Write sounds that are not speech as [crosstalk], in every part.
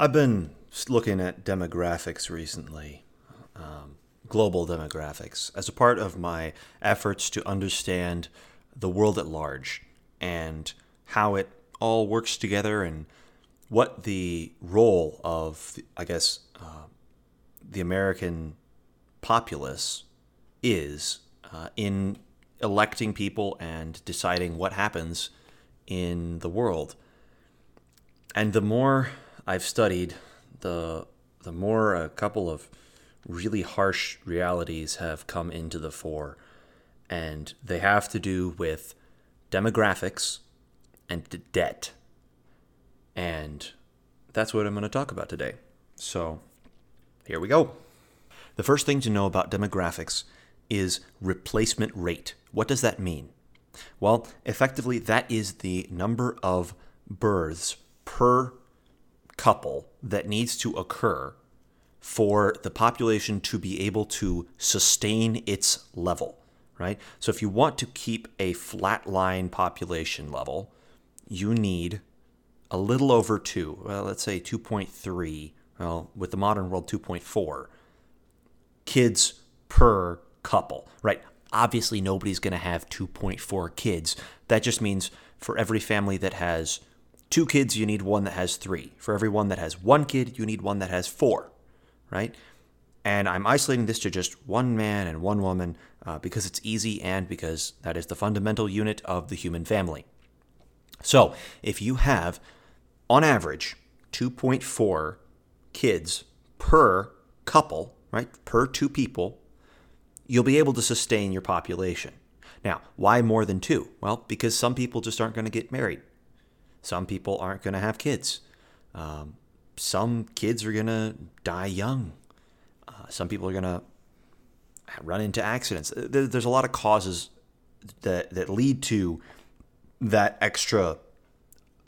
I've been looking at demographics recently, um, global demographics, as a part of my efforts to understand the world at large and how it all works together and what the role of, I guess, uh, the American populace is uh, in electing people and deciding what happens in the world. And the more I've studied, the the more a couple of really harsh realities have come into the fore, and they have to do with demographics and debt. And that's what I'm going to talk about today. So, here we go. The first thing to know about demographics is replacement rate. What does that mean? Well, effectively, that is the number of births per couple that needs to occur for the population to be able to sustain its level, right? So if you want to keep a flatline population level, you need a little over 2, well, let's say 2.3, well, with the modern world 2.4 kids per couple, right? Obviously nobody's going to have 2.4 kids. That just means for every family that has two kids, you need one that has three. For every one that has one kid, you need one that has four, right? And I'm isolating this to just one man and one woman uh, because it's easy and because that is the fundamental unit of the human family. So if you have, on average, 2.4 kids per couple, right, per two people, you'll be able to sustain your population. Now, why more than two? Well, because some people just aren't going to get married. Some people aren't going to have kids. Um, some kids are going to die young. Uh, some people are going to run into accidents. There's a lot of causes that, that lead to that extra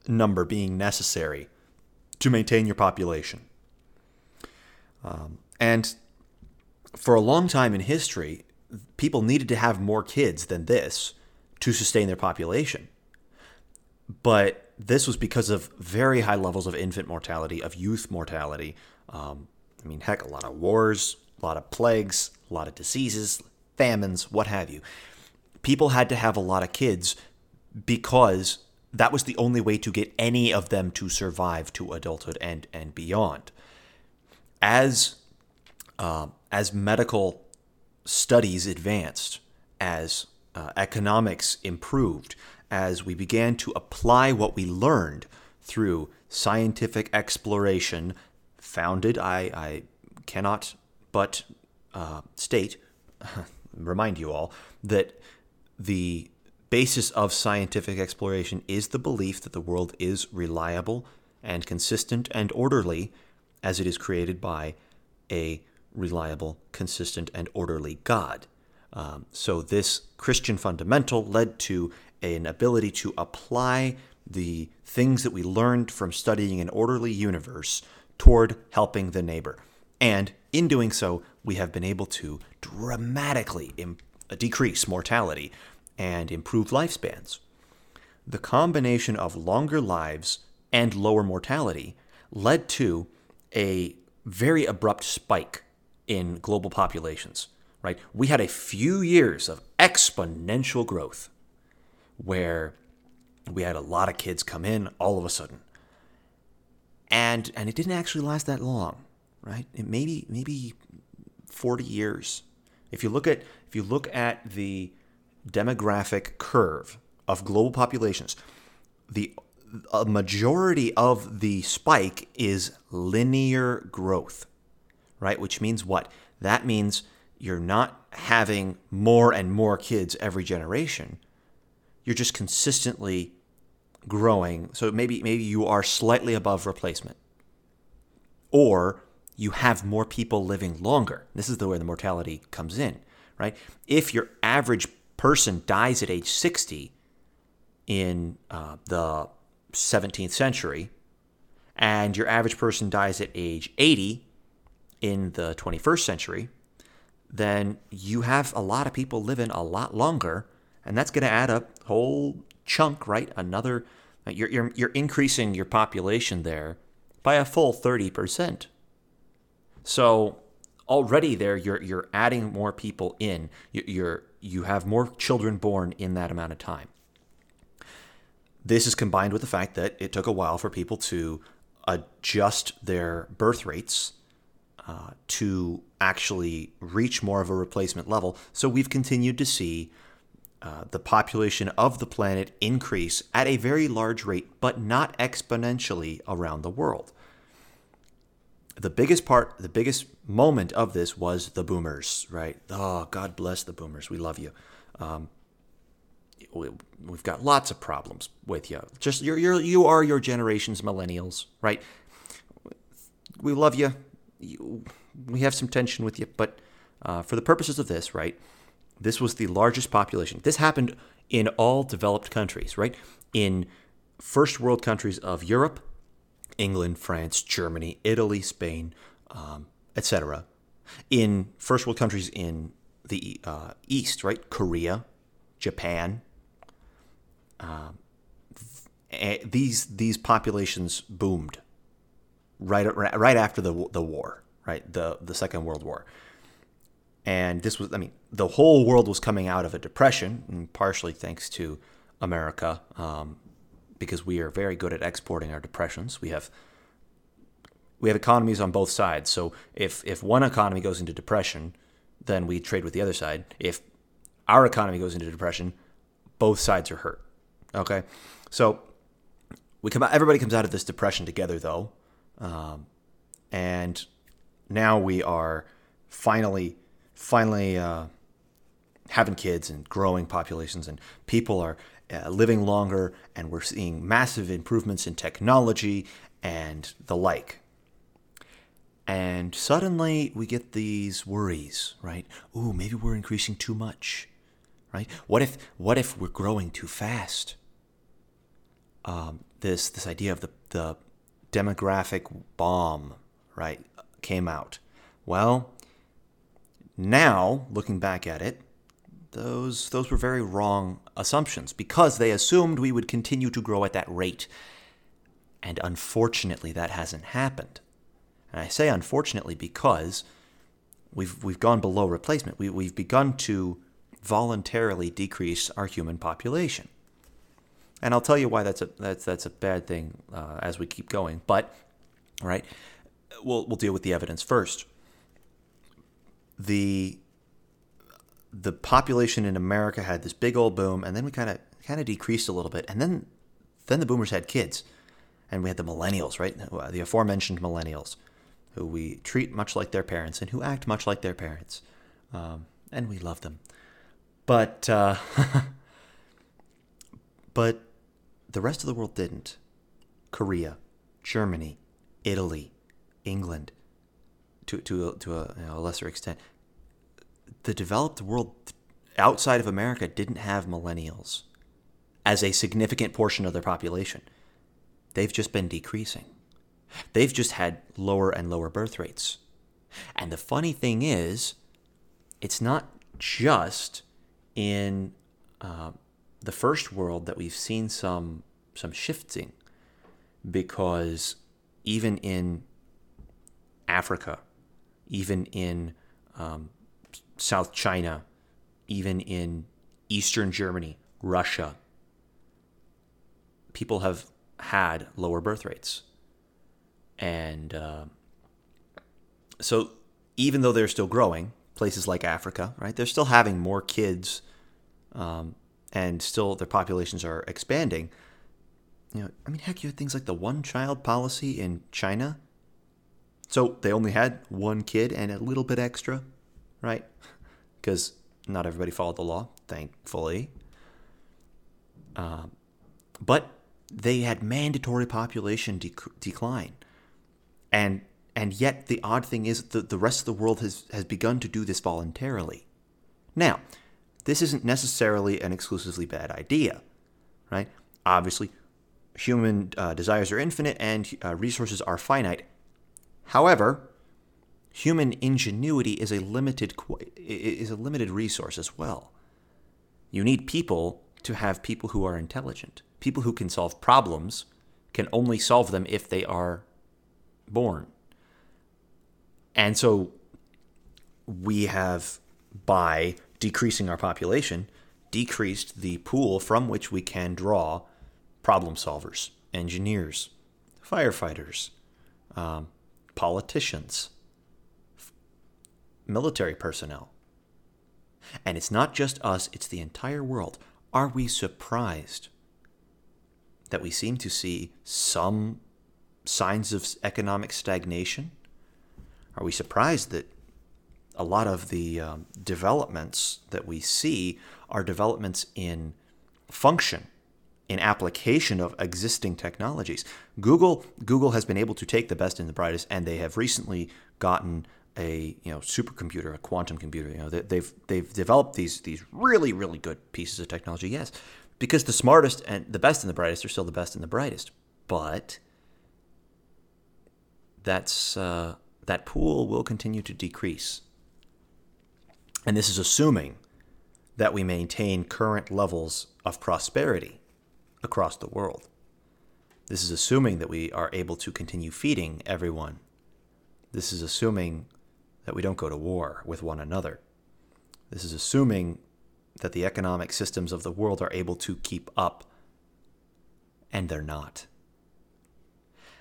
number being necessary to maintain your population. Um, and for a long time in history, people needed to have more kids than this to sustain their population. But this was because of very high levels of infant mortality, of youth mortality. Um, I mean, heck, a lot of wars, a lot of plagues, a lot of diseases, famines, what have you. People had to have a lot of kids because that was the only way to get any of them to survive to adulthood and, and beyond. As, uh, as medical studies advanced, as uh, economics improved, as we began to apply what we learned through scientific exploration, founded, I, I cannot but uh, state, [laughs] remind you all, that the basis of scientific exploration is the belief that the world is reliable and consistent and orderly as it is created by a reliable, consistent, and orderly God. Um, so, this Christian fundamental led to an ability to apply the things that we learned from studying an orderly universe toward helping the neighbor. And in doing so, we have been able to dramatically Im- decrease mortality and improve lifespans. The combination of longer lives and lower mortality led to a very abrupt spike in global populations, right? We had a few years of exponential growth where we had a lot of kids come in all of a sudden. And and it didn't actually last that long, right? It maybe maybe 40 years. If you look at if you look at the demographic curve of global populations, the a majority of the spike is linear growth, right? Which means what? That means you're not having more and more kids every generation you're just consistently growing. So maybe maybe you are slightly above replacement. Or you have more people living longer. This is the where the mortality comes in, right? If your average person dies at age 60 in uh, the 17th century, and your average person dies at age 80 in the 21st century, then you have a lot of people living a lot longer and that's going to add up whole chunk, right? Another you're, you're you're increasing your population there by a full 30%. So already there you're you're adding more people in. You're you have more children born in that amount of time. This is combined with the fact that it took a while for people to adjust their birth rates uh, to actually reach more of a replacement level. So we've continued to see uh, the population of the planet increase at a very large rate, but not exponentially around the world. The biggest part, the biggest moment of this was the boomers, right? Oh, God bless the boomers. We love you. Um, we, have got lots of problems with you. Just you're, you're you are your generation's millennials, right? We love you. you we have some tension with you, but uh, for the purposes of this, right? This was the largest population. This happened in all developed countries, right? In first world countries of Europe, England, France, Germany, Italy, Spain, um, etc. In first world countries in the uh, East, right? Korea, Japan. Um, these these populations boomed right right after the the war, right? The the Second World War. And this was, I mean, the whole world was coming out of a depression, and partially thanks to America, um, because we are very good at exporting our depressions. We have we have economies on both sides. So if if one economy goes into depression, then we trade with the other side. If our economy goes into depression, both sides are hurt. Okay, so we come out. Everybody comes out of this depression together, though, um, and now we are finally finally uh, having kids and growing populations, and people are uh, living longer, and we're seeing massive improvements in technology and the like. And suddenly we get these worries, right? Ooh, maybe we're increasing too much, right? What if what if we're growing too fast? Um, this this idea of the the demographic bomb, right, came out. Well, now, looking back at it, those those were very wrong assumptions because they assumed we would continue to grow at that rate. And unfortunately that hasn't happened. And I say unfortunately because we've we've gone below replacement. We we've begun to voluntarily decrease our human population. And I'll tell you why that's a that's that's a bad thing uh, as we keep going. But right, we'll we'll deal with the evidence first the the population in America had this big old boom, and then we kind of kind of decreased a little bit, and then then the boomers had kids, and we had the millennials, right? The aforementioned millennials, who we treat much like their parents and who act much like their parents, um, and we love them, but uh, [laughs] but the rest of the world didn't. Korea, Germany, Italy, England, to to to a, you know, a lesser extent, the developed world outside of America didn't have millennials as a significant portion of their population. They've just been decreasing. They've just had lower and lower birth rates. And the funny thing is, it's not just in uh, the first world that we've seen some some shifting, because even in Africa, even in um, South China, even in Eastern Germany, Russia, people have had lower birth rates. And uh, so, even though they're still growing, places like Africa, right, they're still having more kids um, and still their populations are expanding. You know, I mean, heck, you had things like the one child policy in China. So they only had one kid and a little bit extra right? Because not everybody followed the law, thankfully. Uh, but they had mandatory population dec- decline, and and yet the odd thing is that the rest of the world has has begun to do this voluntarily. Now, this isn't necessarily an exclusively bad idea, right? Obviously, human uh, desires are infinite and uh, resources are finite. However, human ingenuity is a limited is a limited resource as well. You need people to have people who are intelligent. People who can solve problems can only solve them if they are born. And so we have, by decreasing our population, decreased the pool from which we can draw problem solvers, engineers, firefighters, um, politicians, military personnel. And it's not just us, it's the entire world. Are we surprised that we seem to see some signs of economic stagnation? Are we surprised that a lot of the um, developments that we see are developments in function, in application of existing technologies? Google Google has been able to take the best and the brightest, and they have recently gotten a you know supercomputer, a quantum computer. You know they, they've they've developed these these really really good pieces of technology. Yes, because the smartest and the best and the brightest are still the best and the brightest, but that's uh, that pool will continue to decrease. And this is assuming that we maintain current levels of prosperity across the world. This is assuming that we are able to continue feeding everyone. This is assuming that we don't go to war with one another. This is assuming that the economic systems of the world are able to keep up, and they're not.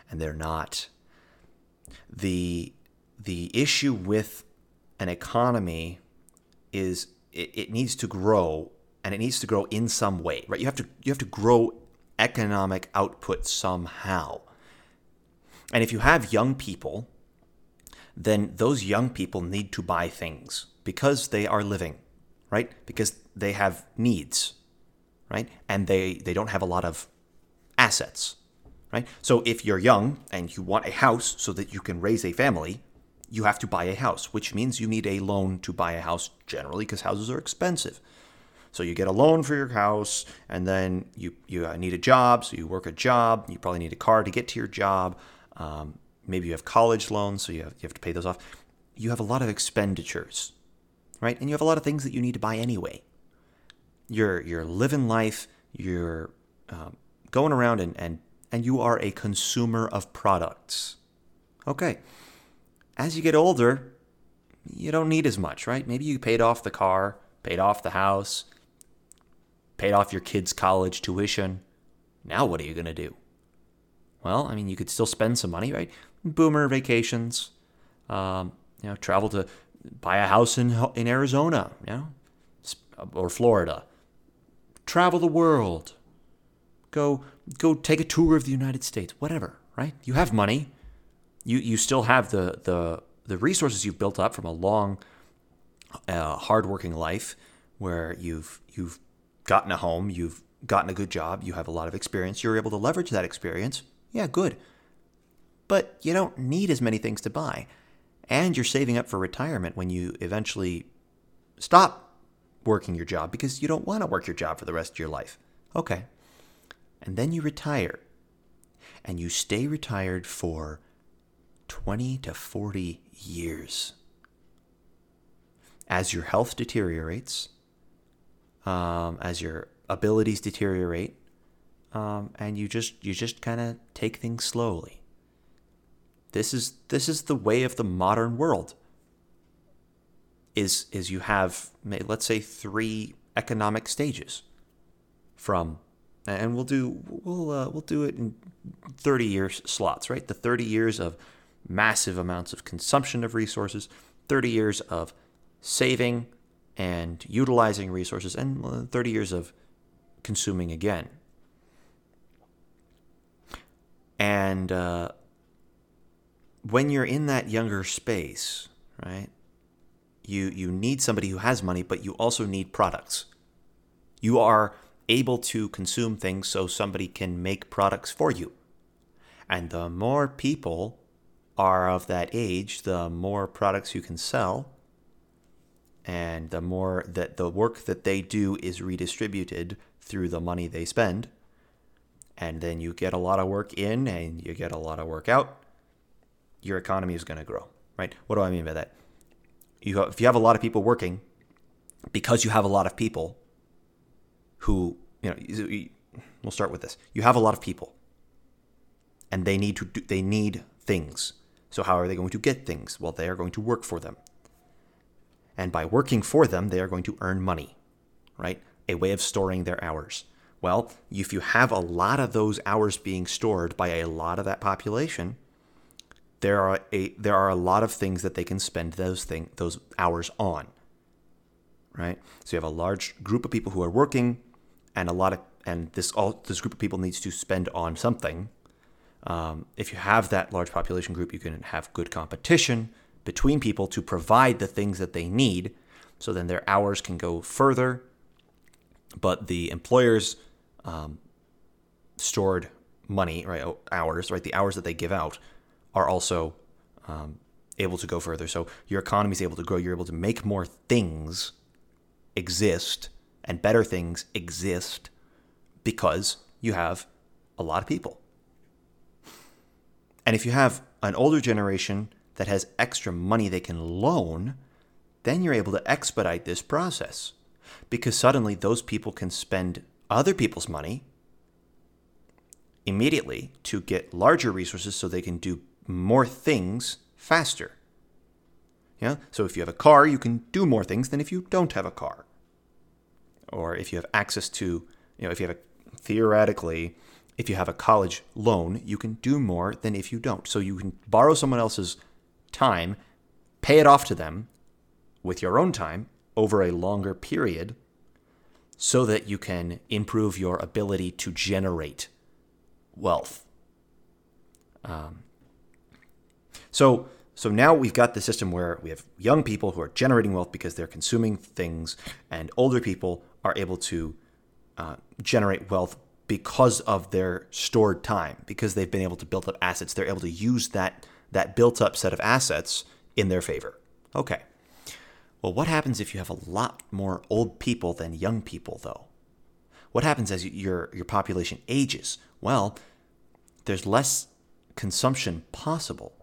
And they're not. The, the issue with an economy is it, it needs to grow and it needs to grow in some way, right? You have to you have to grow economic output somehow. And if you have young people, then those young people need to buy things because they are living, right? Because they have needs, right? And they, they don't have a lot of assets, right? So if you're young and you want a house so that you can raise a family, you have to buy a house, which means you need a loan to buy a house generally because houses are expensive. So you get a loan for your house, and then you you uh, need a job, so you work a job. You probably need a car to get to your job. Um, maybe you have college loans, so you have, you have to pay those off. You have a lot of expenditures, right? And you have a lot of things that you need to buy anyway. You're you're living life. You're um, going around and and and you are a consumer of products. Okay. As you get older, you don't need as much, right? Maybe you paid off the car, paid off the house, paid off your kids' college tuition. Now what are you going to do? Well, I mean, you could still spend some money, right? Boomer vacations, um, you know, travel to buy a house in in Arizona, you know, or Florida. Travel the world. Go go take a tour of the United States, whatever, right? You have money. You you still have the the the resources you've built up from a long, uh, hardworking life, where you've you've gotten a home, you've gotten a good job, you have a lot of experience. You're able to leverage that experience. Yeah, good. But you don't need as many things to buy, and you're saving up for retirement when you eventually stop working your job because you don't want to work your job for the rest of your life. Okay. And then you retire. And you stay retired for 20 to 40 years. As your health deteriorates, um, as your abilities deteriorate, um, and you just you just kind of take things slowly. This is this is the way of the modern world. Is is you have let's say three economic stages, from and we'll do we'll uh, we'll do it in 30 years slots, right? The 30 years of massive amounts of consumption of resources, 30 years of saving and utilizing resources, and 30 years of consuming again. And uh, when you're in that younger space, right, you, you need somebody who has money, but you also need products. You are able to consume things so somebody can make products for you. And the more people are of that age, the more products you can sell, and the more that the work that they do is redistributed through the money they spend. And then you get a lot of work in and you get a lot of work out, your economy is going to grow, right? What do I mean by that? You, have, if you have a lot of people working, because you have a lot of people who, you know, we'll start with this. You have a lot of people and they need to do, they need things So, how are they going to get things? Well, they are going to work for them. And by working for them, they are going to earn money, right? A way of storing their hours. Well, if you have a lot of those hours being stored by a lot of that population, there are a there are a lot of things that they can spend those thing those hours on. Right? So you have a large group of people who are working and a lot of and this all this group of people needs to spend on something. Um, if you have that large population group, you can have good competition between people to provide the things that they need. So then their hours can go further, but the employers um, stored money, right, hours, right, the hours that they give out are also um, able to go further. So your economy is able to grow. You're able to make more things exist and better things exist because you have a lot of people. And if you have an older generation that has extra money they can loan, then you're able to expedite this process because suddenly those people can spend other people's money immediately to get larger resources so they can do more things faster. Yeah? So if you have a car, you can do more things than if you don't have a car. Or if you have access to, you know, if you have a theoretically, if you have a college loan, you can do more than if you don't. So you can borrow someone else's time, pay it off to them with your own time over a longer period so that you can improve your ability to generate wealth. Um, so, so now we've got the system where we have young people who are generating wealth because they're consuming things, and older people are able to uh, generate wealth because of their stored time, because they've been able to build up assets. They're able to use that that built up set of assets in their favor. Okay. Well, what happens if you have a lot more old people than young people, though? What happens as your your population ages? Well, there's less consumption possible.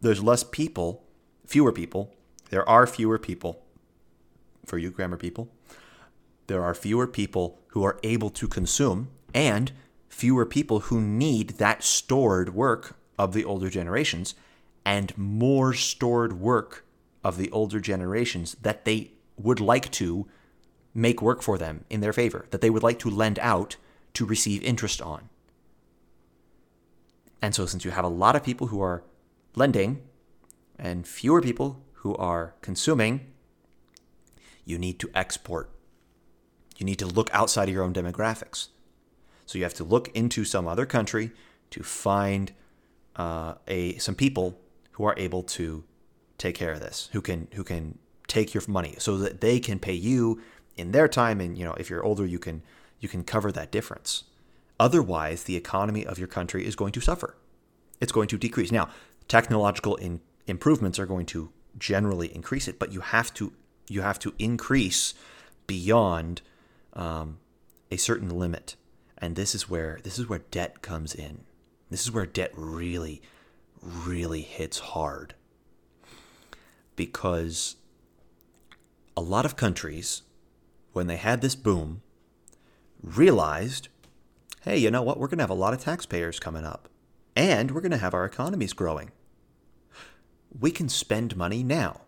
There's less people, fewer people. There are fewer people for you grammar people. There are fewer people who are able to consume and fewer people who need that stored work of the older generations and more stored work of the older generations that they would like to make work for them in their favor, that they would like to lend out to receive interest on. And so, since you have a lot of people who are lending and fewer people who are consuming, you need to export. You need to look outside of your own demographics. So, you have to look into some other country to find uh, a some people who are able to take care of this, who can who can take your money, so that they can pay you in their time, and you know if you're older, you can you can cover that difference. Otherwise, the economy of your country is going to suffer. It's going to decrease. Now, technological in, improvements are going to generally increase it, but you have to you have to increase beyond um, a certain limit, and this is where this is where debt comes in. This is where debt really, really hits hard. Because a lot of countries, when they had this boom, realized hey, you know what? We're going to have a lot of taxpayers coming up, and we're going to have our economies growing. We can spend money now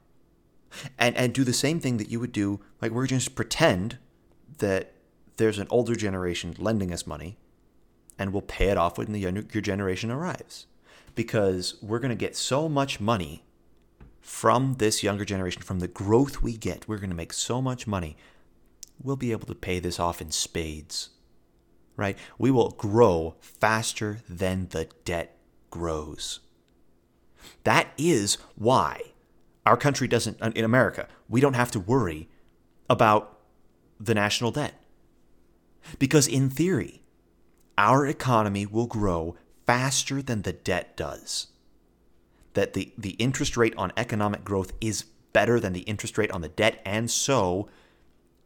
and, and do the same thing that you would do. Like, we're just pretend that there's an older generation lending us money and we'll pay it off when the younger generation arrives. Because we're going to get so much money from this younger generation, from the growth we get, we're going to make so much money. We'll be able to pay this off in spades, right? We will grow faster than the debt grows. That is why our country doesn't, in America, we don't have to worry about the national debt. Because in theory, our economy will grow faster than the debt does. That the, the interest rate on economic growth is better than the interest rate on the debt. And so,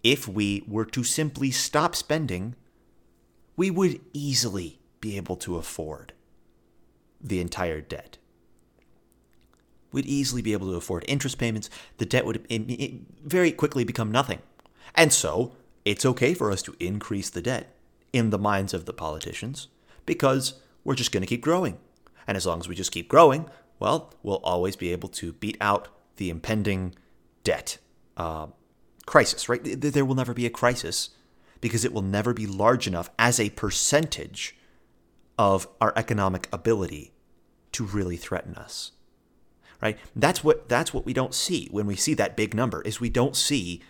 if we were to simply stop spending, we would easily be able to afford the entire debt. We'd easily be able to afford interest payments. The debt would very quickly become nothing. And so, it's okay for us to increase the debt in the minds of the politicians because we're just going to keep growing. And as long as we just keep growing, well, we'll always be able to beat out the impending debt uh, crisis, right? There will never be a crisis because it will never be large enough as a percentage of our economic ability to really threaten us. Right? That's what that's what we don't see when we see that big number is we don't see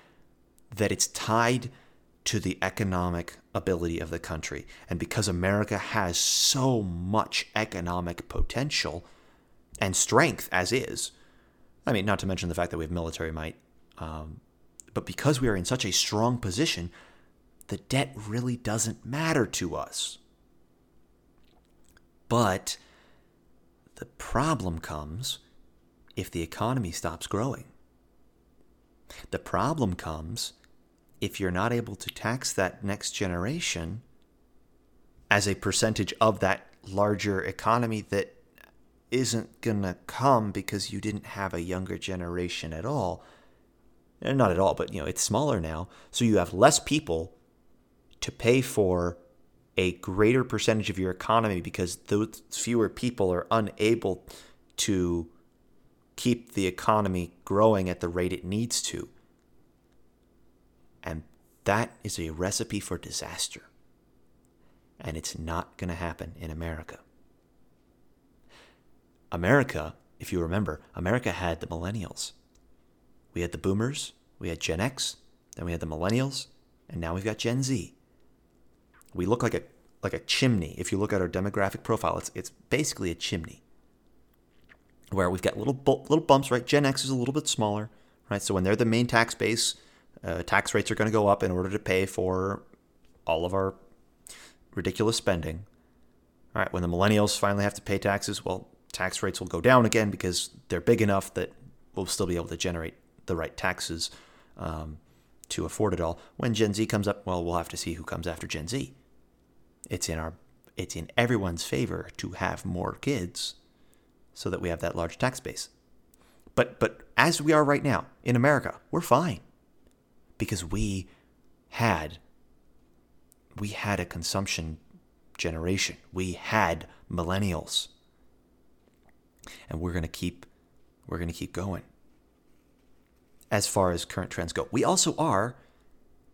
that it's tied to the economic ability of the country. And because America has so much economic potential and strength as is, I mean, not to mention the fact that we have military might, um, but because we are in such a strong position, the debt really doesn't matter to us. But the problem comes if the economy stops growing. The problem comes if you're not able to tax that next generation as a percentage of that larger economy that isn't going to come because you didn't have a younger generation at all. Eh, not at all, but you know, it's smaller now. So you have less people to pay for a greater percentage of your economy because those fewer people are unable to keep the economy growing at the rate it needs to. That is a recipe for disaster. And it's not going to happen in America. America, if you remember, America had the millennials. We had the boomers, we had Gen X, then we had the millennials, and now we've got Gen Z. We look like a like a chimney. If you look at our demographic profile, it's it's basically a chimney where we've got little little bumps. Right, Gen X is a little bit smaller. Right, so when they're the main tax base, uh, tax rates are going to go up in order to pay for all of our ridiculous spending. All right, when the millennials finally have to pay taxes, well, tax rates will go down again because they're big enough that we'll still be able to generate the right taxes um, to afford it all. When Gen Z comes up, well, we'll have to see who comes after Gen Z. It's in our it's in everyone's favor to have more kids so that we have that large tax base. But but as we are right now in America, we're fine because we had we had a consumption generation. We had millennials. And we're going to keep we're going to keep going. As far as current trends go. We also are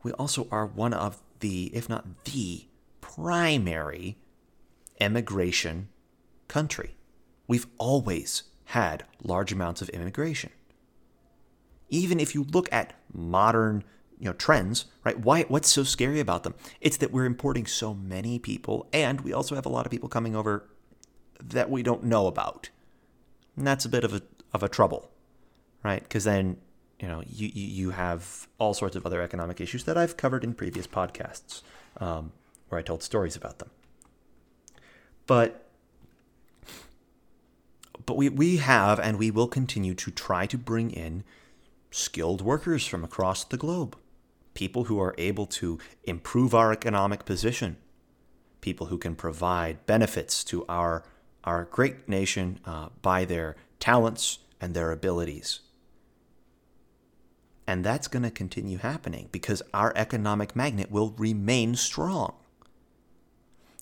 we also are one of the if not the primary immigration country. We've always had large amounts of immigration. Even if you look at modern you know trends, right? Why what's so scary about them? It's that we're importing so many people and we also have a lot of people coming over that we don't know about. And that's a bit of a of a trouble, right? Because then, you know, you, you have all sorts of other economic issues that I've covered in previous podcasts um, where I told stories about them. But but we, we have and we will continue to try to bring in skilled workers from across the globe people who are able to improve our economic position, people who can provide benefits to our, our great nation uh, by their talents and their abilities. And that's going to continue happening because our economic magnet will remain strong.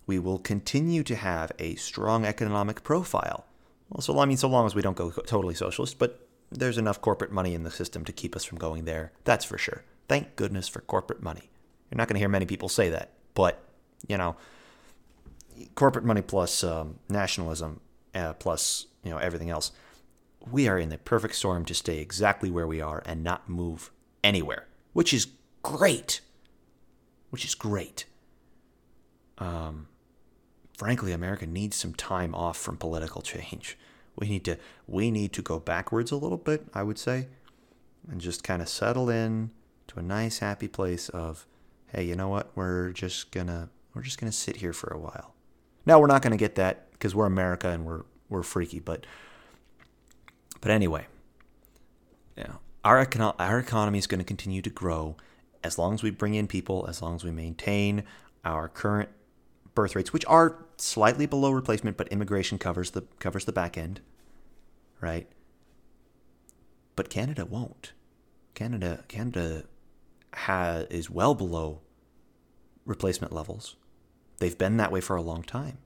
We will continue to have a strong economic profile. Well, so I mean, so long as we don't go totally socialist, but there's enough corporate money in the system to keep us from going there. That's for sure. Thank goodness for corporate money. You're not going to hear many people say that, but you know, corporate money plus um, nationalism uh, plus you know everything else, we are in the perfect storm to stay exactly where we are and not move anywhere, which is great. Which is great. Um, frankly, America needs some time off from political change. We need to we need to go backwards a little bit, I would say, and just kind of settle in to a nice happy place of hey you know what? We're just gonna we're just gonna sit here for a while. Now we're not gonna get that because we're america and we're we're freaky but but anyway yeah our, econo- our economy is going to continue to grow as long as we bring in people as long as we maintain our current birth rates which are slightly below replacement but immigration covers the covers the back end right but canada won't canada canada has, is well below replacement levels. They've been that way for a long time.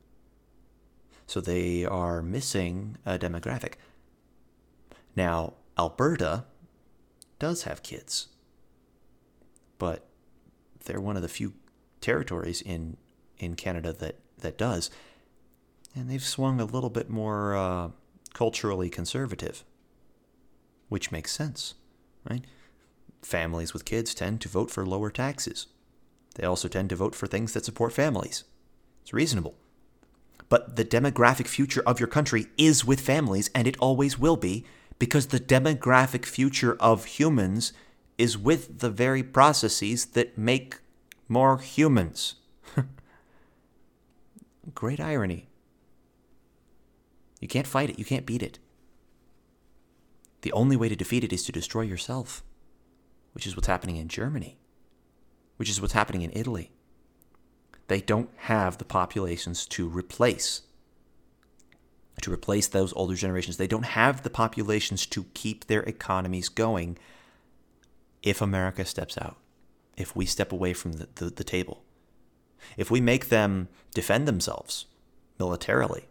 So they are missing a demographic. Now, Alberta does have kids, but they're one of the few territories in in Canada that that does, and they've swung a little bit more uh, culturally conservative, which makes sense, right? Families with kids tend to vote for lower taxes. They also tend to vote for things that support families. It's reasonable. But the demographic future of your country is with families, and it always will be, because the demographic future of humans is with the very processes that make more humans. Great irony. You can't fight it, you can't beat it. The only way to defeat it is to destroy yourself, which is what's happening in Germany, which is what's happening in Italy. They don't have the populations to replace to replace those older generations. They don't have the populations to keep their economies going if America steps out, if we step away from the, the, the table, if we make them defend themselves militarily,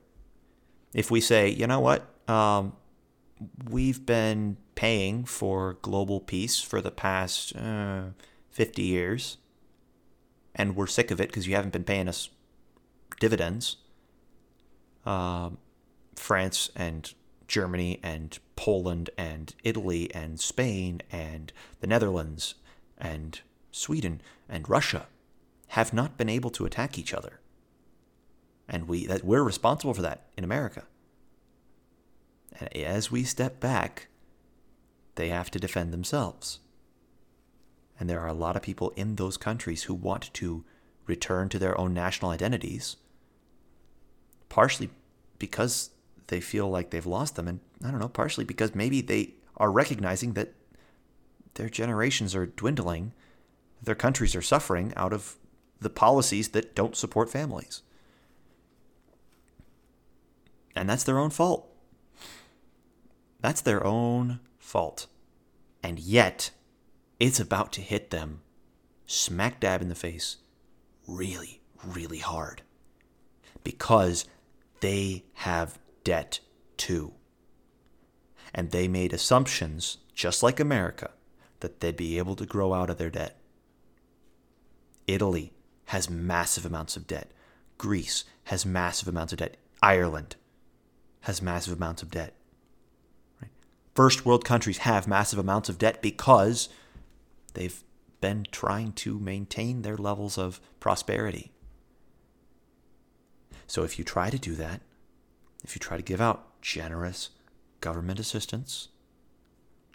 if we say, you know what, um, we've been paying for global peace for the past uh, 50 years, and we're sick of it because you haven't been paying us dividends. Um, France and Germany and Poland and Italy and Spain and the Netherlands and Sweden and Russia have not been able to attack each other. And we that we're responsible for that in America. And as we step back, they have to defend themselves. And there are a lot of people in those countries who want to return to their own national identities, partially because they feel like they've lost them. And I don't know, partially because maybe they are recognizing that their generations are dwindling, their countries are suffering out of the policies that don't support families. And that's their own fault. That's their own fault. And yet, it's about to hit them smack dab in the face really, really hard because they have debt too. And they made assumptions, just like America, that they'd be able to grow out of their debt. Italy has massive amounts of debt. Greece has massive amounts of debt. Ireland has massive amounts of debt. Right? First world countries have massive amounts of debt because they've been trying to maintain their levels of prosperity. So if you try to do that, if you try to give out generous government assistance,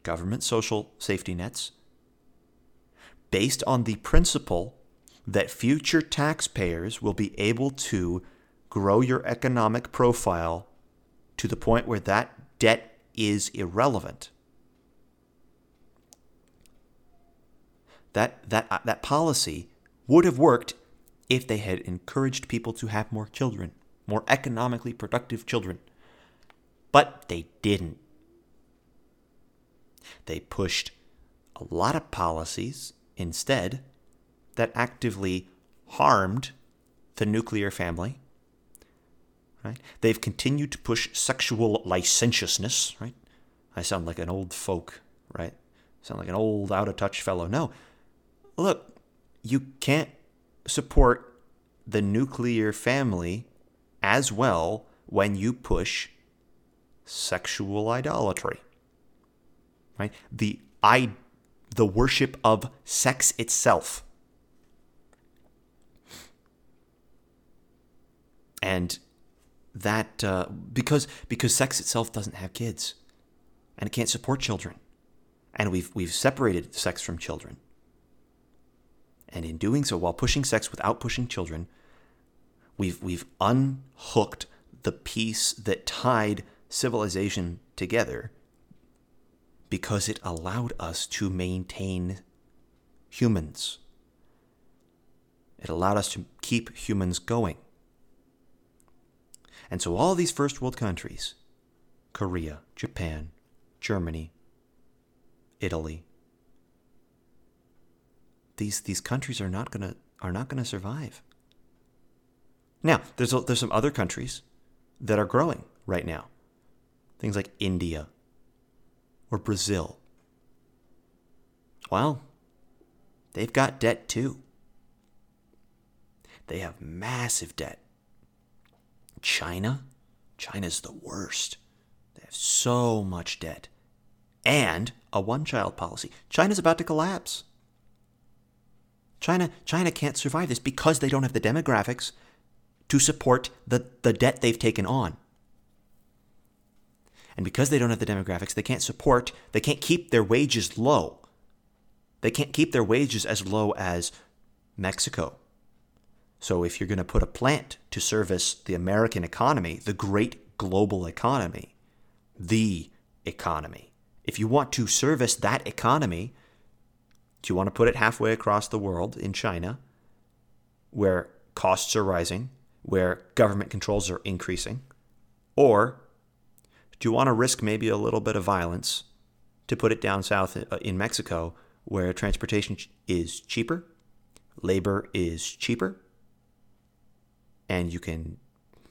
government social safety nets, based on the principle that future taxpayers will be able to grow your economic profile to the point where that debt is irrelevant. That, that, uh, that policy would have worked if they had encouraged people to have more children more economically productive children. But they didn't. They pushed a lot of policies instead that actively harmed the nuclear family. Right? They've continued to push sexual licentiousness, right? I sound like an old folk, right? I sound like an old out of touch fellow. No. Look, you can't support the nuclear family as well when you push sexual idolatry. Right? The I the worship of sex itself. And that uh, because because sex itself doesn't have kids and it can't support children. And we've we've separated sex from children. And in doing so, while pushing sex without pushing children, We've, we've unhooked the piece that tied civilization together because it allowed us to maintain humans. It allowed us to keep humans going. And so, all these first world countries Korea, Japan, Germany, Italy these, these countries are not going to are not going to survive. Now, there's, a, there's some other countries that are growing right now. Things like India or Brazil. Well, they've got debt too. They have massive debt. China, China's the worst. They have so much debt. And a one child policy. China's about to collapse. China, China can't survive this because they don't have the demographics to support the, the debt they've taken on. And because they don't have the demographics, they can't support, they can't keep their wages low. They can't keep their wages as low as Mexico. So if you're going to put a plant to service the American economy, the great global economy, the economy, if you want to service that economy, do you want to put it halfway across the world in China, where costs are rising, where government controls are increasing? Or do you want to risk maybe a little bit of violence to put it down south uh, in Mexico, where transportation is cheaper, labor is cheaper, and you can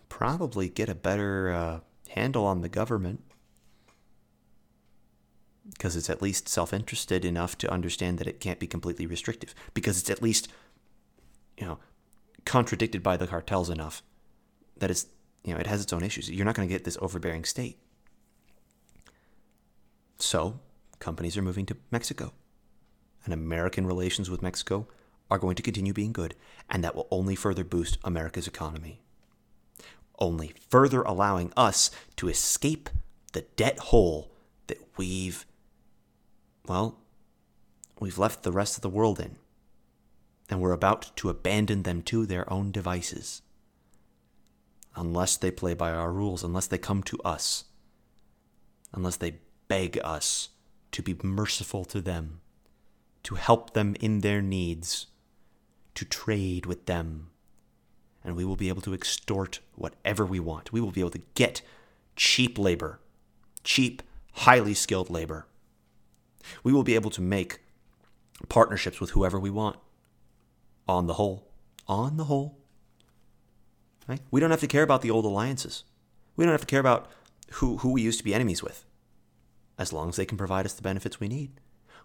probably get a better uh, handle on the government because it's at least self interested enough to understand that it can't be completely restrictive, because it's at least, you know, contradicted by the cartels enough that it's, you know, it has its own issues. You're not going to get this overbearing state. So, companies are moving to Mexico. And American relations with Mexico are going to continue being good, and that will only further boost America's economy. Only further allowing us to escape the debt hole that we've well, we've left the rest of the world in, and we're about to abandon them to their own devices. Unless they play by our rules, unless they come to us, unless they beg us to be merciful to them, to help them in their needs, to trade with them, and we will be able to extort whatever we want. We will be able to get cheap labor, cheap, highly skilled labor we will be able to make partnerships with whoever we want. On the whole. On the whole. Right? We don't have to care about the old alliances. We don't have to care about who, who we used to be enemies with. As long as they can provide us the benefits we need.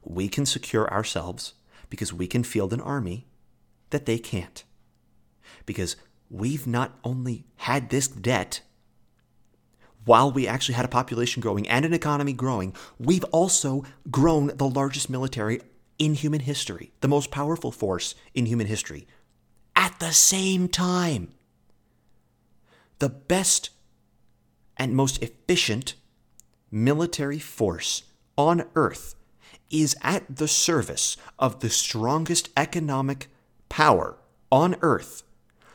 We can secure ourselves because we can field an army that they can't. Because we've not only had this debt while we actually had a population growing and an economy growing, we've also grown the largest military in human history, the most powerful force in human history. At the same time, the best and most efficient military force on earth is at the service of the strongest economic power on earth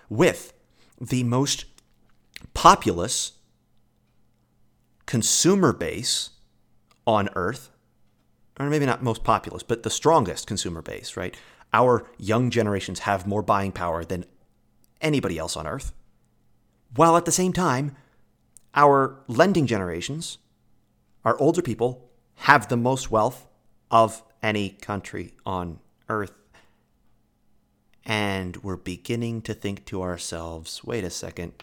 with the most populous consumer base on earth, or maybe not most populous, but the strongest consumer base, right? Our young generations have more buying power than anybody else on earth. While at the same time, our lending generations, our older people, have the most wealth of any country on earth. And we're beginning to think to ourselves wait a second,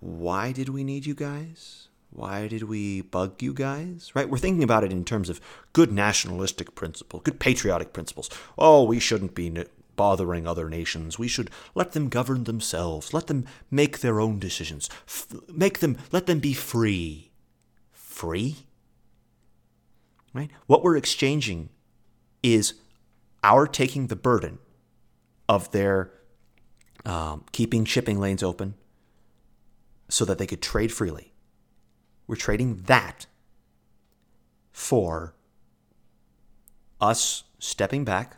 why did we need you guys? Why did we bug you guys? Right? We're thinking about it in terms of good nationalistic principle, good patriotic principles. Oh, we shouldn't be bothering other nations. We should let them govern themselves. Let them make their own decisions. F- make them let them be free. Free? Right? What we're exchanging is our taking the burden of their um, keeping shipping lanes open so that they could trade freely. We're trading that for us stepping back,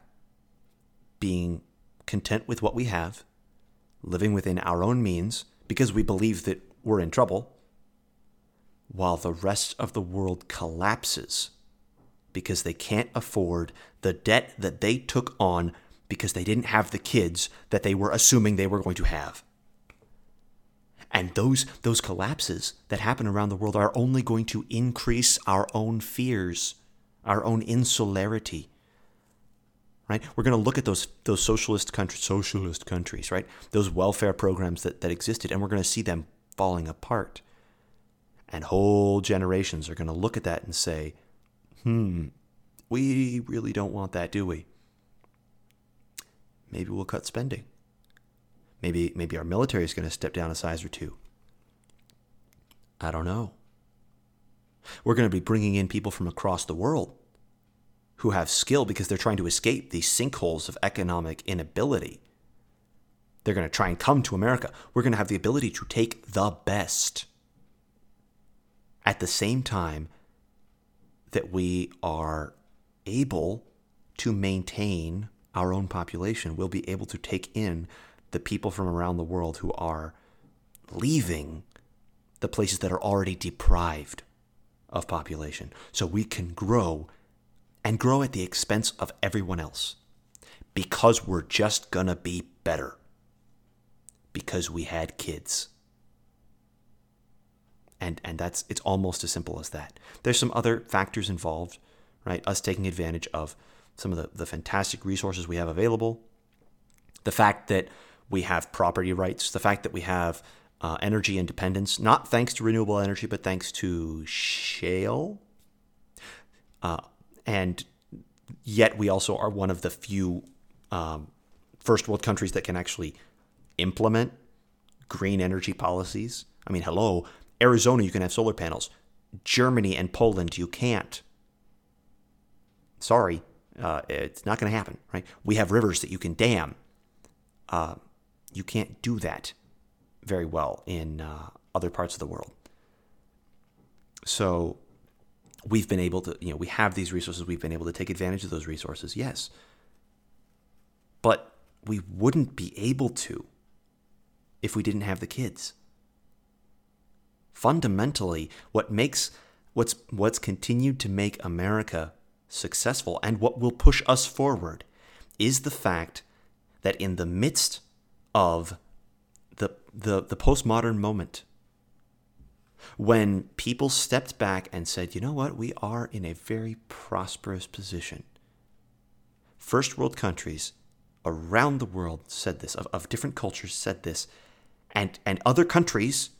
being content with what we have, living within our own means because we believe that we're in trouble, while the rest of the world collapses because they can't afford the debt that they took on because they didn't have the kids that they were assuming they were going to have. And those, those collapses that happen around the world are only going to increase our own fears, our own insularity. Right? We're going to look at those, those socialist countries, socialist countries, right? Those welfare programs that, that existed, and we're going to see them falling apart. And whole generations are going to look at that and say, hmm, we really don't want that, do we? Maybe we'll cut spending. Maybe, maybe our military is going to step down a size or two. I don't know. We're going to be bringing in people from across the world who have skill because they're trying to escape these sinkholes of economic inability. They're going to try and come to America. We're going to have the ability to take the best at the same time that we are able to maintain our own population. We'll be able to take in the people from around the world who are leaving the places that are already deprived of population. So we can grow and grow at the expense of everyone else because we're just to be better because we had kids. And, and that's it's almost as simple as that. There's some other factors involved, right? Us taking advantage of some of the, the fantastic resources we have available, the fact that we have property rights, the fact that we have uh, energy independence, not thanks to renewable energy, but thanks to shale. Uh, and yet, we also are one of the few um, first world countries that can actually implement green energy policies. I mean, hello, Arizona, you can have solar panels. Germany and Poland, you can't. Sorry, uh, it's not going to happen, right? We have rivers that you can dam. Uh, you can't do that very well in uh, other parts of the world. So we've been able to, you know, we have these resources. We've been able to take advantage of those resources, yes. But we wouldn't be able to if we didn't have the kids. Fundamentally, what makes what's what's continued to make America successful and what will push us forward is the fact that in the midst of the, the, the postmodern moment, when people stepped back and said, you know what, we are in a very prosperous position. First world countries around the world said this, of, of different cultures said this, and, and other countries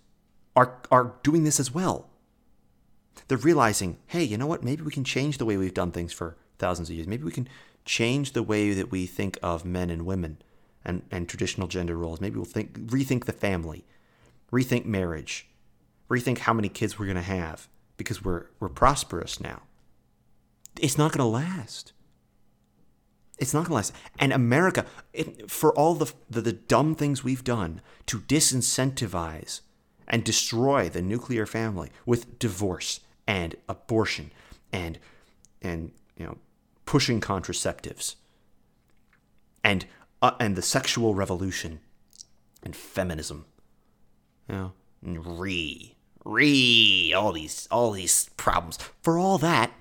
are, are doing this as well. They're realizing, hey, you know what, maybe we can change the way we've done things for thousands of years. Maybe we can change the way that we think of men and women and, and traditional gender roles. Maybe we'll think rethink the family, rethink marriage, rethink how many kids we're to have because we're we're prosperous now. It's not to last. It's not to last. And America, it, for all the, the the dumb things we've done to disincentivize and destroy the nuclear family with divorce and abortion and and you know pushing contraceptives and uh, and the sexual revolution and feminism. You know, and re re all these all these problems. For all that,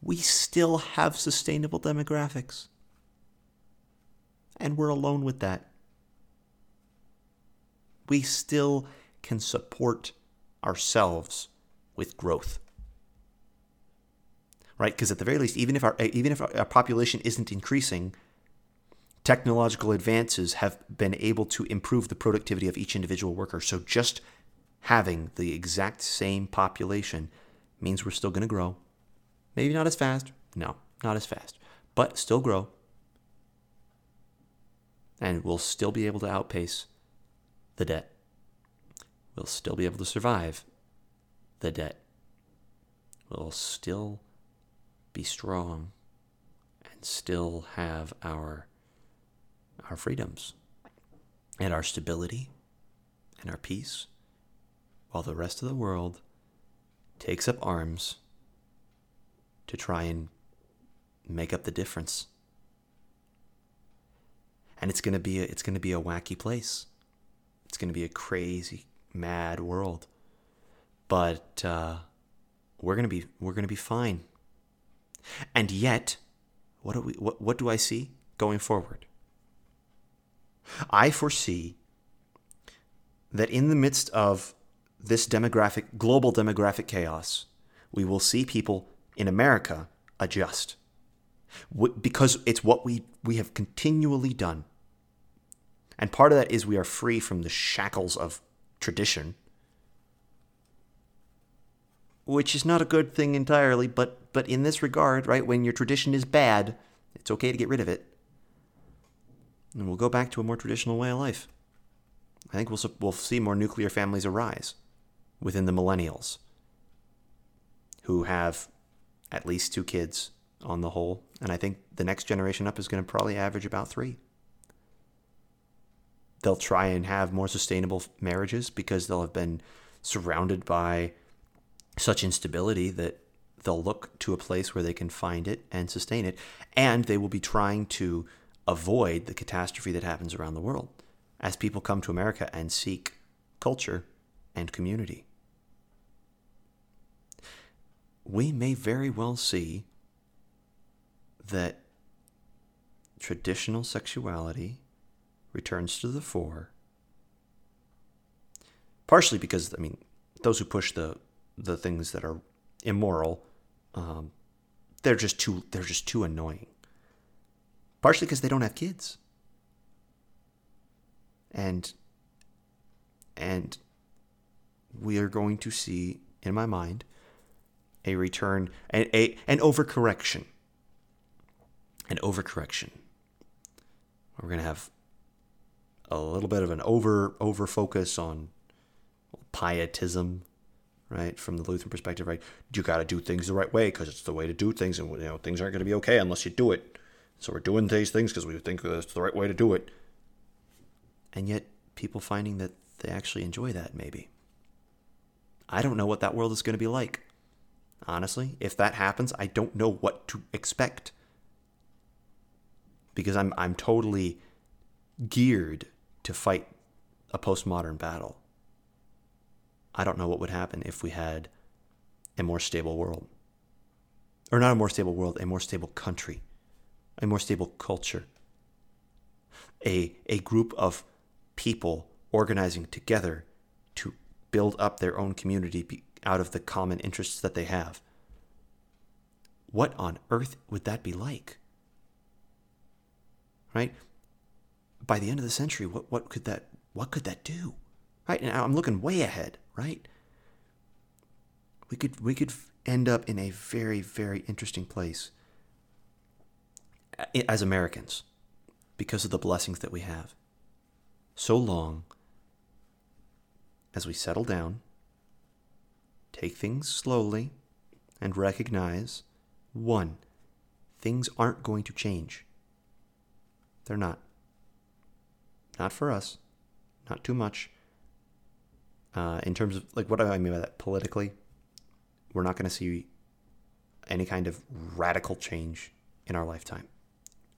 we still have sustainable demographics. And we're alone with that. We still can support ourselves with growth. Right? Because at the very least, even if our even if our population isn't increasing, technological advances have been able to improve the productivity of each individual worker. So just having the exact same population means we're still going to grow. Maybe not as fast. No, not as fast, but still grow. And we'll still be able to outpace the debt. We'll still be able to survive the debt. We'll still be strong and still have our our freedoms and our stability and our peace, while the rest of the world takes up arms to try and make up the difference. And it's going to be a, it's going to be a wacky place. It's going to be a crazy, mad world. But uh, we're going to be we're going to be fine. And yet, what do we what, what do I see going forward? I foresee that in the midst of this demographic, global demographic chaos, we will see people in America adjust because it's what we, we have continually done. And part of that is we are free from the shackles of tradition, which is not a good thing entirely, but but in this regard, right, when your tradition is bad, it's okay to get rid of it. And we'll go back to a more traditional way of life. I think we'll we'll see more nuclear families arise within the millennials who have at least two kids on the whole, and I think the next generation up is going to probably average about 3 they'll try and have more sustainable marriages because they'll have been surrounded by such instability that they'll look to a place where they can find it and sustain it. And they will be trying to avoid the catastrophe that happens around the world as people come to America and seek culture and community. We may very well see that traditional sexuality returns to the fore. Partially because, I mean, those who push the the things that are immoral, um, they're just too they're just too annoying. Partially because they don't have kids. And and we are going to see, in my mind, a return, a, a an overcorrection. An overcorrection. We're to have a little bit of an over over focus on pietism, right? From the Lutheran perspective, right? You got to do things the right way because it's the way to do things, and you know things aren't going to be okay unless you do it. So we're doing these things because we think that's the right way to do it. And yet, people finding that they actually enjoy that, maybe. I don't know what that world is going to be like. Honestly, if that happens, I don't know what to expect. Because I'm I'm totally geared to fight a postmodern battle. I don't know what would happen if we had a more stable world. Or not a more stable world, a more stable country, a more stable culture, a, a group of people organizing together to build up their own community out of the common interests that they have. What on earth would that be like? Right? By the end of the century, what, what could that what could that do? Right? And I'm looking way ahead, right? We could we could end up in a very, very interesting place as Americans because of the blessings that we have. So long as we settle down, take things slowly, and recognize one, things aren't going to change. They're not. Not for us. Not too much. Uh, in terms of like what do I mean by that politically, we're not going to see any kind of radical change in our lifetime,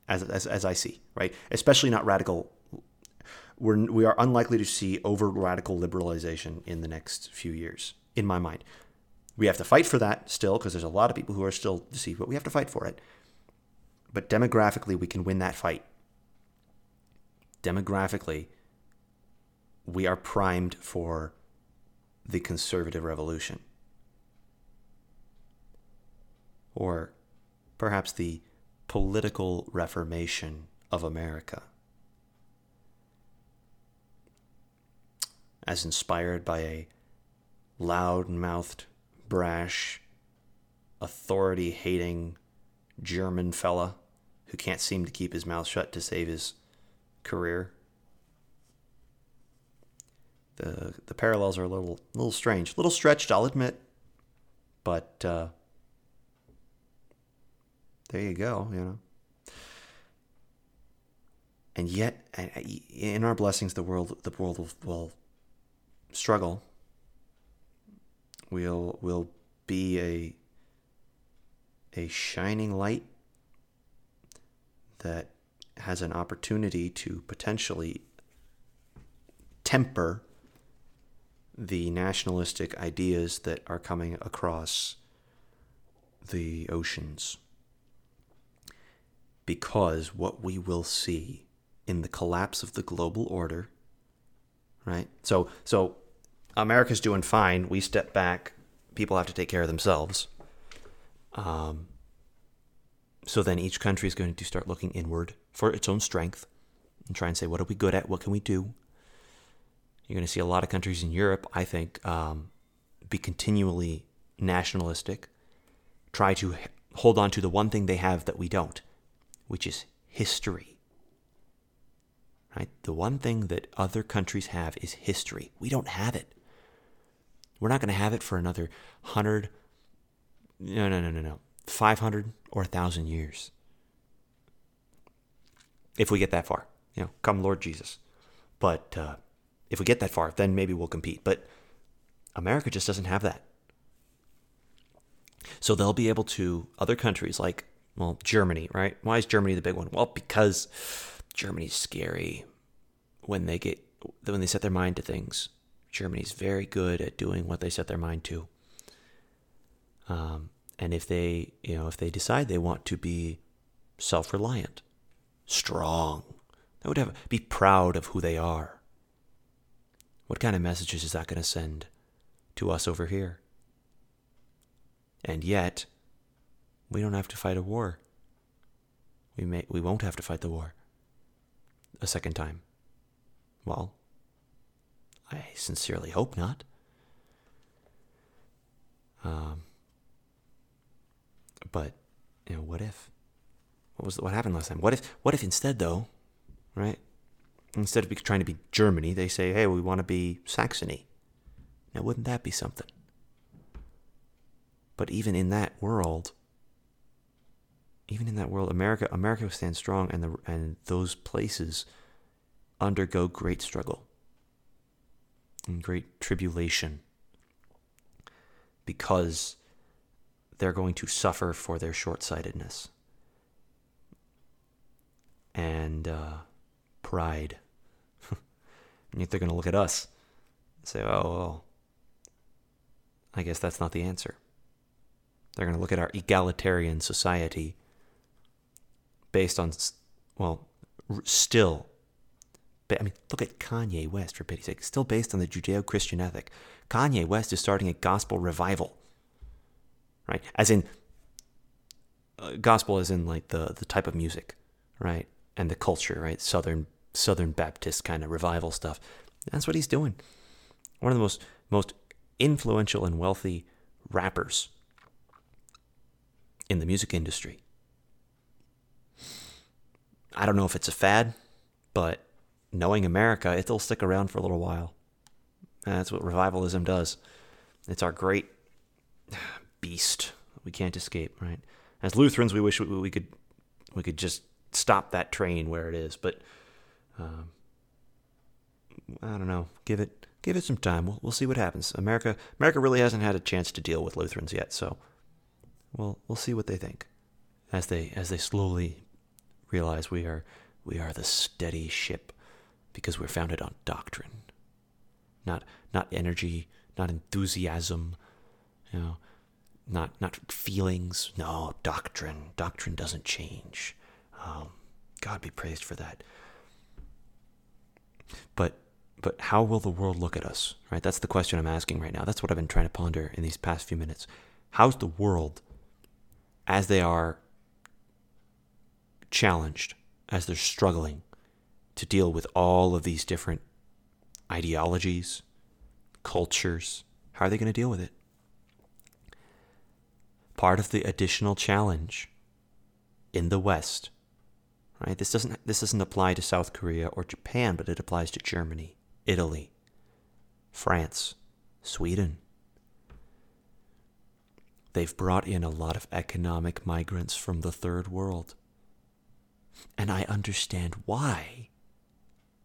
as, as as I see right. Especially not radical. We're we are unlikely to see over radical liberalization in the next few years, in my mind. We have to fight for that still because there's a lot of people who are still deceived, but we have to fight for it. But demographically, we can win that fight demographically, we are primed for the conservative revolution. Or perhaps the political reformation of America. As inspired by a loud mouthed, brash, authority hating German fella who can't seem to keep his mouth shut to save his career. The the parallels are a little little strange, a little stretched, I'll admit, but uh, there you go, you know. And yet, in our blessings, the world the world will, will struggle. We'll will be a a shining light that has an opportunity to potentially temper the nationalistic ideas that are coming across the oceans. Because what we will see in the collapse of the global order, right? So, so America's doing fine. We step back. People have to take care of themselves. Um, so then each country is going to start looking inward for its own strength and try and say, what are we good at? What can we do? You're going to see a lot of countries in Europe, I think, um, be continually nationalistic, try to hold on to the one thing they have that we don't, which is history. Right? The one thing that other countries have is history. We don't have it. We're not going to have it for another 100 no no no no no 500 or 1000 years. If we get that far, you know, come Lord Jesus. But uh, if we get that far, then maybe we'll compete. But America just doesn't have that. So they'll be able to, other countries like, well, Germany, right? Why is Germany the big one? Well, because Germany's scary when they get, when they set their mind to things. Germany's very good at doing what they set their mind to. Um, and if they, you know, if they decide they want to be self-reliant, strong, they would have be proud of who they are. What kind of messages is that going to send to us over here? And yet, we don't have to fight a war. We may we won't have to fight the war a second time. Well, I sincerely hope not. Um, but you know, what if? What was what happened last time? What if what if instead though, right? Instead of trying to be Germany, they say, "Hey, we want to be Saxony." Now, wouldn't that be something? But even in that world, even in that world, America America stands strong, and the and those places undergo great struggle and great tribulation because they're going to suffer for their short-sightedness and uh, pride. [laughs] and they're going to look at us and say, "Oh, well, I guess that's not the answer." They're going to look at our egalitarian society based on, well, still. But I mean, look at Kanye West, for pity's sake. Still based on the Judeo Christian ethic. Kanye West is starting a gospel revival, right? As in, uh, gospel as in like the, the type of music, right? And the culture, right? Southern Southern Baptist kind of revival stuff. That's what he's doing. One of the most most influential and wealthy rappers in the music industry. I don't know if it's a fad, but knowing America, it'll stick around for a little while. And that's what revivalism does. It's our great [sighs] beast we can't escape, right? As Lutherans, we wish we could we could just stop that train where it is, but um, I don't know. Give it give it some time. We'll, we'll see what happens. America America really hasn't had a chance to deal with Lutherans yet, so we'll we'll see what they think as they as they slowly realize we are we are the steady ship because we're founded on doctrine, not not energy, not enthusiasm, you know, not not feelings. No, doctrine. Doctrine doesn't change. Um, God be praised for that. But but how will the world look at us? Right? That's the question I'm asking right now. That's what I've been trying to ponder in these past few minutes. How's the world as they are challenged, as they're struggling to deal with all of these different ideologies, cultures, how are they going to deal with it? Part of the additional challenge in the West, right? This doesn't this doesn't apply to South Korea or Japan, but it applies to Germany, Italy, France, Sweden, They've brought in a lot of economic migrants from the third world. And I understand why,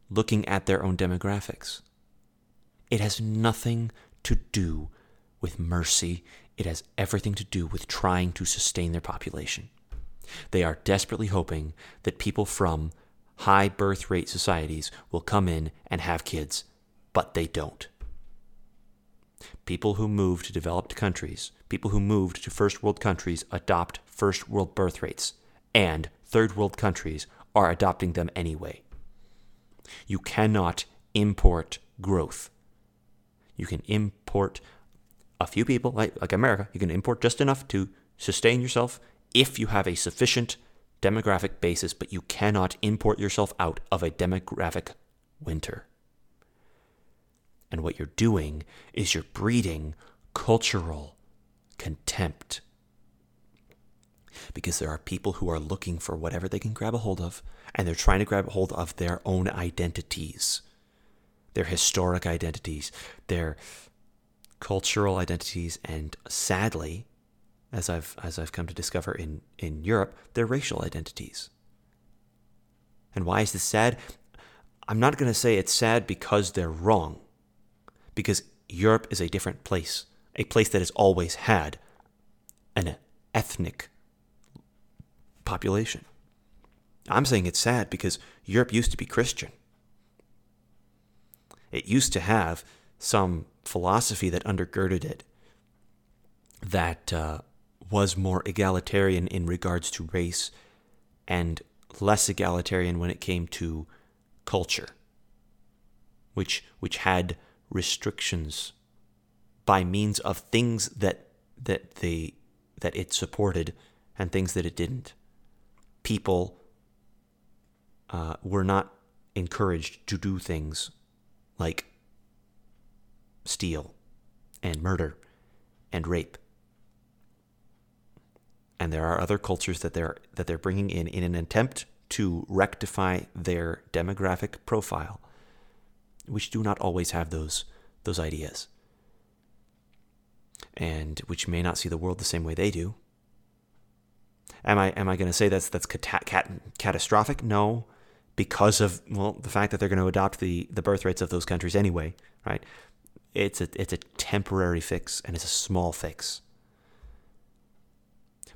looking at their own demographics. It has nothing to do with mercy, it has everything to do with trying to sustain their population. They are desperately hoping that people from high birth rate societies will come in and have kids, but they don't. People who move to developed countries, people who moved to first world countries adopt first world birth rates, and third world countries are adopting them anyway. You cannot import growth. You can import a few people, like, like America, you can import just enough to sustain yourself if you have a sufficient demographic basis, but you cannot import yourself out of a demographic winter. And what you're doing is you're breeding cultural contempt. Because there are people who are looking for whatever they can grab a hold of, and they're trying to grab a hold of their own identities, their historic identities, their cultural identities, and sadly, as I've as I've come to discover in, in Europe, their racial identities. And why is this sad? I'm not going to say it's sad because they're wrong, because Europe is a different place, a place that has always had an ethnic population. I'm saying it's sad because Europe used to be Christian. It used to have some philosophy that undergirded it that uh, was more egalitarian in regards to race and less egalitarian when it came to culture, which which had restrictions by means of things that that they that it supported and things that it didn't. People uh, were not encouraged to do things like steal and murder and rape and there are other cultures that they're that they're bringing in in an attempt to rectify their demographic profile, which do not always have those those ideas, and which may not see the world the same way they do. Am I am I going to say that's that's cat, cat, catastrophic? No, because of well the fact that they're going to adopt the the birth rates of those countries anyway, right? It's a it's a temporary fix and it's a small fix.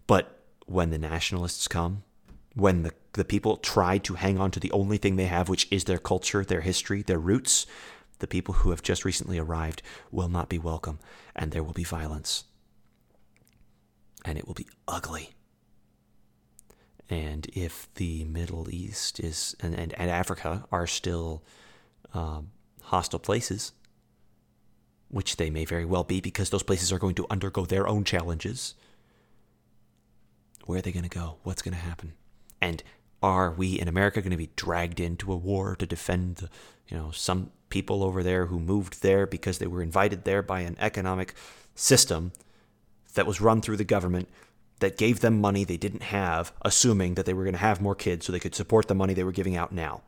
But when the nationalists come, when the, the people try to hang on to the only thing they have, which is their culture, their history, their roots, the people who have just recently arrived will not be welcome, and there will be violence. And it will be ugly. And if the Middle East is and, and, and Africa are still um, hostile places, which they may very well be because those places are going to undergo their own challenges where are they going to go? What's going to happen? And are we in America going to be dragged into a war to defend, the, you know, some people over there who moved there because they were invited there by an economic system that was run through the government that gave them money they didn't have, assuming that they were going to have more kids so they could support the money they were giving out now?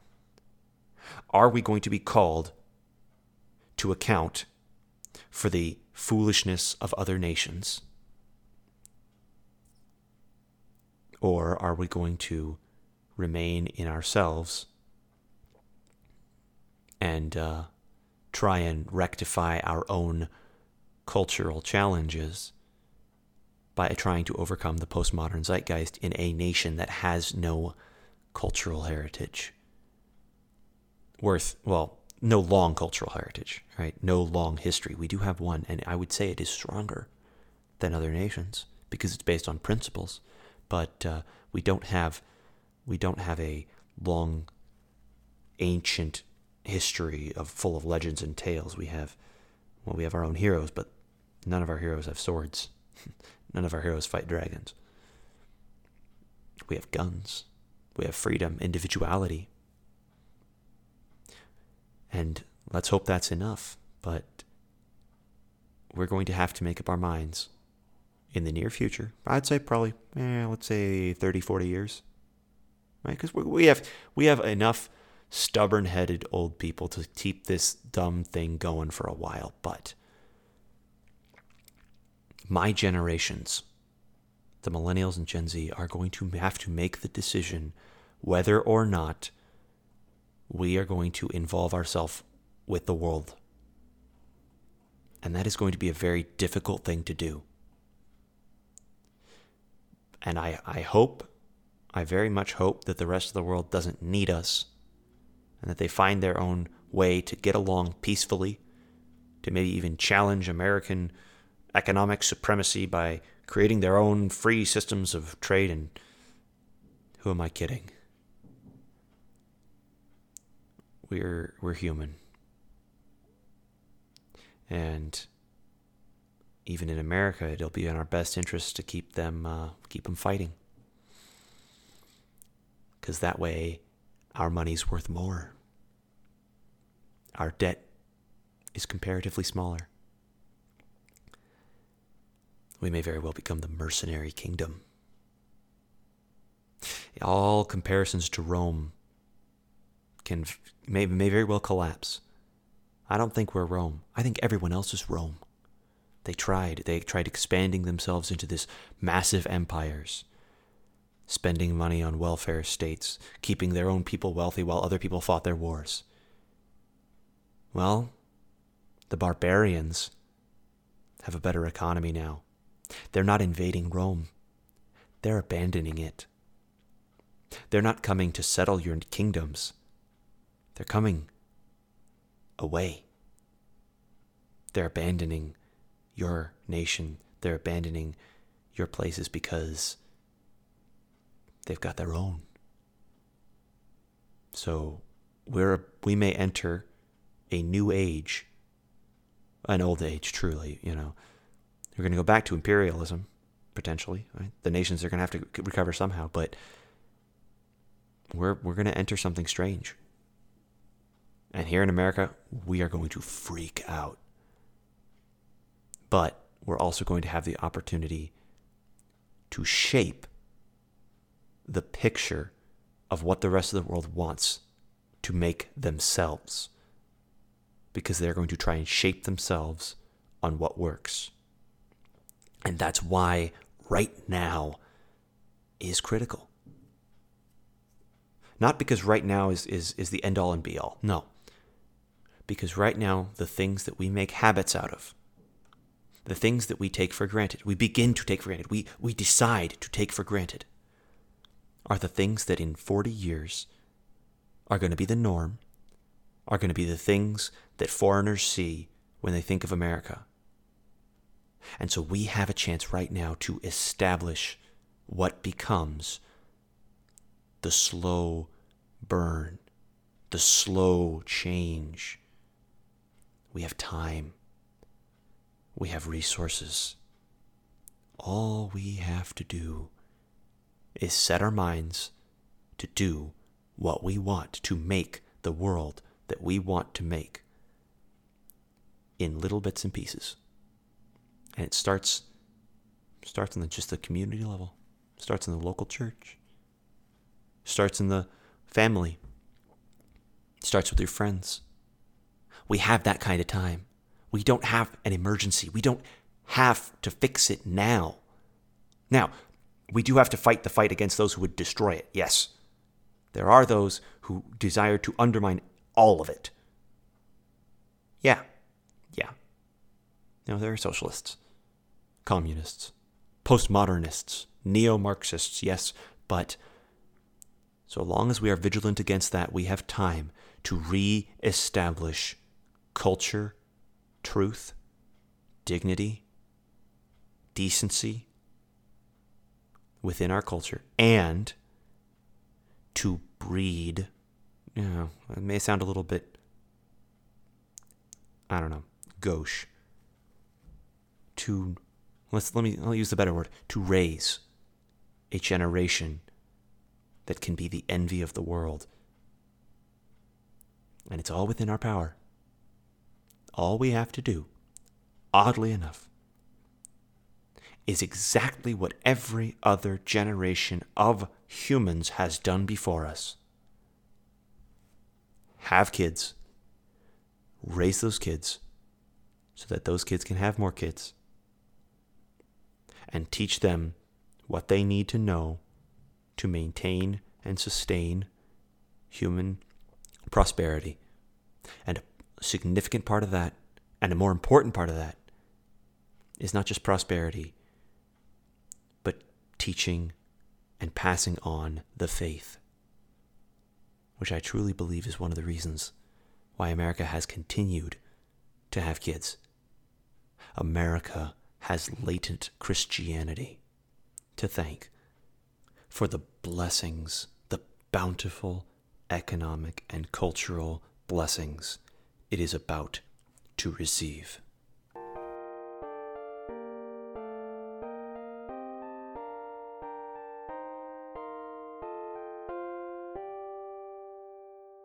Are we going to be called to account for the foolishness of other nations? Or are we going to remain in ourselves and uh, try and rectify our own cultural challenges by trying to overcome the postmodern zeitgeist in a nation that has no cultural heritage? Worth, well, no long cultural heritage, right? No long history. We do have one, and I would say it is stronger than other nations because it's based on principles but uh, we don't have we don't have a long ancient history of full of legends and tales. We have well, we have our own heroes, but none of our heroes have swords. [laughs] none of our heroes fight dragons. We have guns. We have freedom, individuality. And let's hope that's enough, but we're going to have to make up our minds in the near future. I'd say probably, eh, let's say 30, 40 years, right? Because we have we have enough stubborn-headed old people to keep this dumb thing going for a while. But my generations, the millennials and Gen Z, are going to have to make the decision whether or not we are going to involve ourselves with the world. And that is going to be a very difficult thing to do. And I, I hope, I very much hope that the rest of the world doesn't need us and that they find their own way to get along peacefully, to maybe even challenge American economic supremacy by creating their own free systems of trade. And who am I kidding? We're, we're human. And even in America, it'll be in our best interest to keep them uh, keep them fighting, because that way, our money's worth more. Our debt is comparatively smaller. We may very well become the mercenary kingdom. All comparisons to Rome can may, may very well collapse. I don't think we're Rome. I think everyone else is Rome. They tried. They tried expanding themselves into this massive empires, spending money on welfare states, keeping their own people wealthy while other people fought their wars. Well, the barbarians have a better economy now. They're not invading Rome, they're abandoning it. They're not coming to settle your kingdoms, they're coming away. They're abandoning your nation, they're abandoning your places because they've got their own. So we're, we may enter a new age, an old age, truly, you know. We're going to go back to imperialism, potentially. Right? The nations are going to have to recover somehow, but we're, we're going to enter something strange. And here in America, we are going to freak out. But we're also going to have the opportunity to shape the picture of what the rest of the world wants to make themselves. Because they're going to try and shape themselves on what works. And that's why right now is critical. Not because right now is, is, is the end all and be all. No. Because right now, the things that we make habits out of, the things that we take for granted, we begin to take for granted, we, we decide to take for granted, are the things that in 40 years are going to be the norm, are going to be the things that foreigners see when they think of America. And so we have a chance right now to establish what becomes the slow burn, the slow change we have time. We have resources. All we have to do is set our minds to do what we want to make the world that we want to make in little bits and pieces. And it starts starts in the, just the community level, starts in the local church, starts in the family, starts with your friends, we have that kind of time. We don't have an emergency. We don't have to fix it now. Now, we do have to fight the fight against those who would destroy it, yes. There are those who desire to undermine all of it. Yeah, yeah. Know, there are socialists, communists, postmodernists, neo Marxists, yes, but so long as we are vigilant against that, we have time to re establish culture, truth, dignity, decency within our culture, and to breed, you know, it may sound a little bit, I don't know, gauche. To, let's, let me, I'll use the better word, to raise a generation that can be the envy of the world. And it's all within our power all we have to do, oddly enough, is exactly what every other generation of humans has done before us have kids, raise those kids so that those kids can have more kids, and teach them what they need to know to maintain and sustain human prosperity. And significant part of that, and a more important part of that, is not just prosperity, but teaching and passing on the faith, which I truly believe is one of the reasons why America has continued to have kids. America has latent Christianity to thank for the blessings, the bountiful economic and cultural blessings it is about to receive.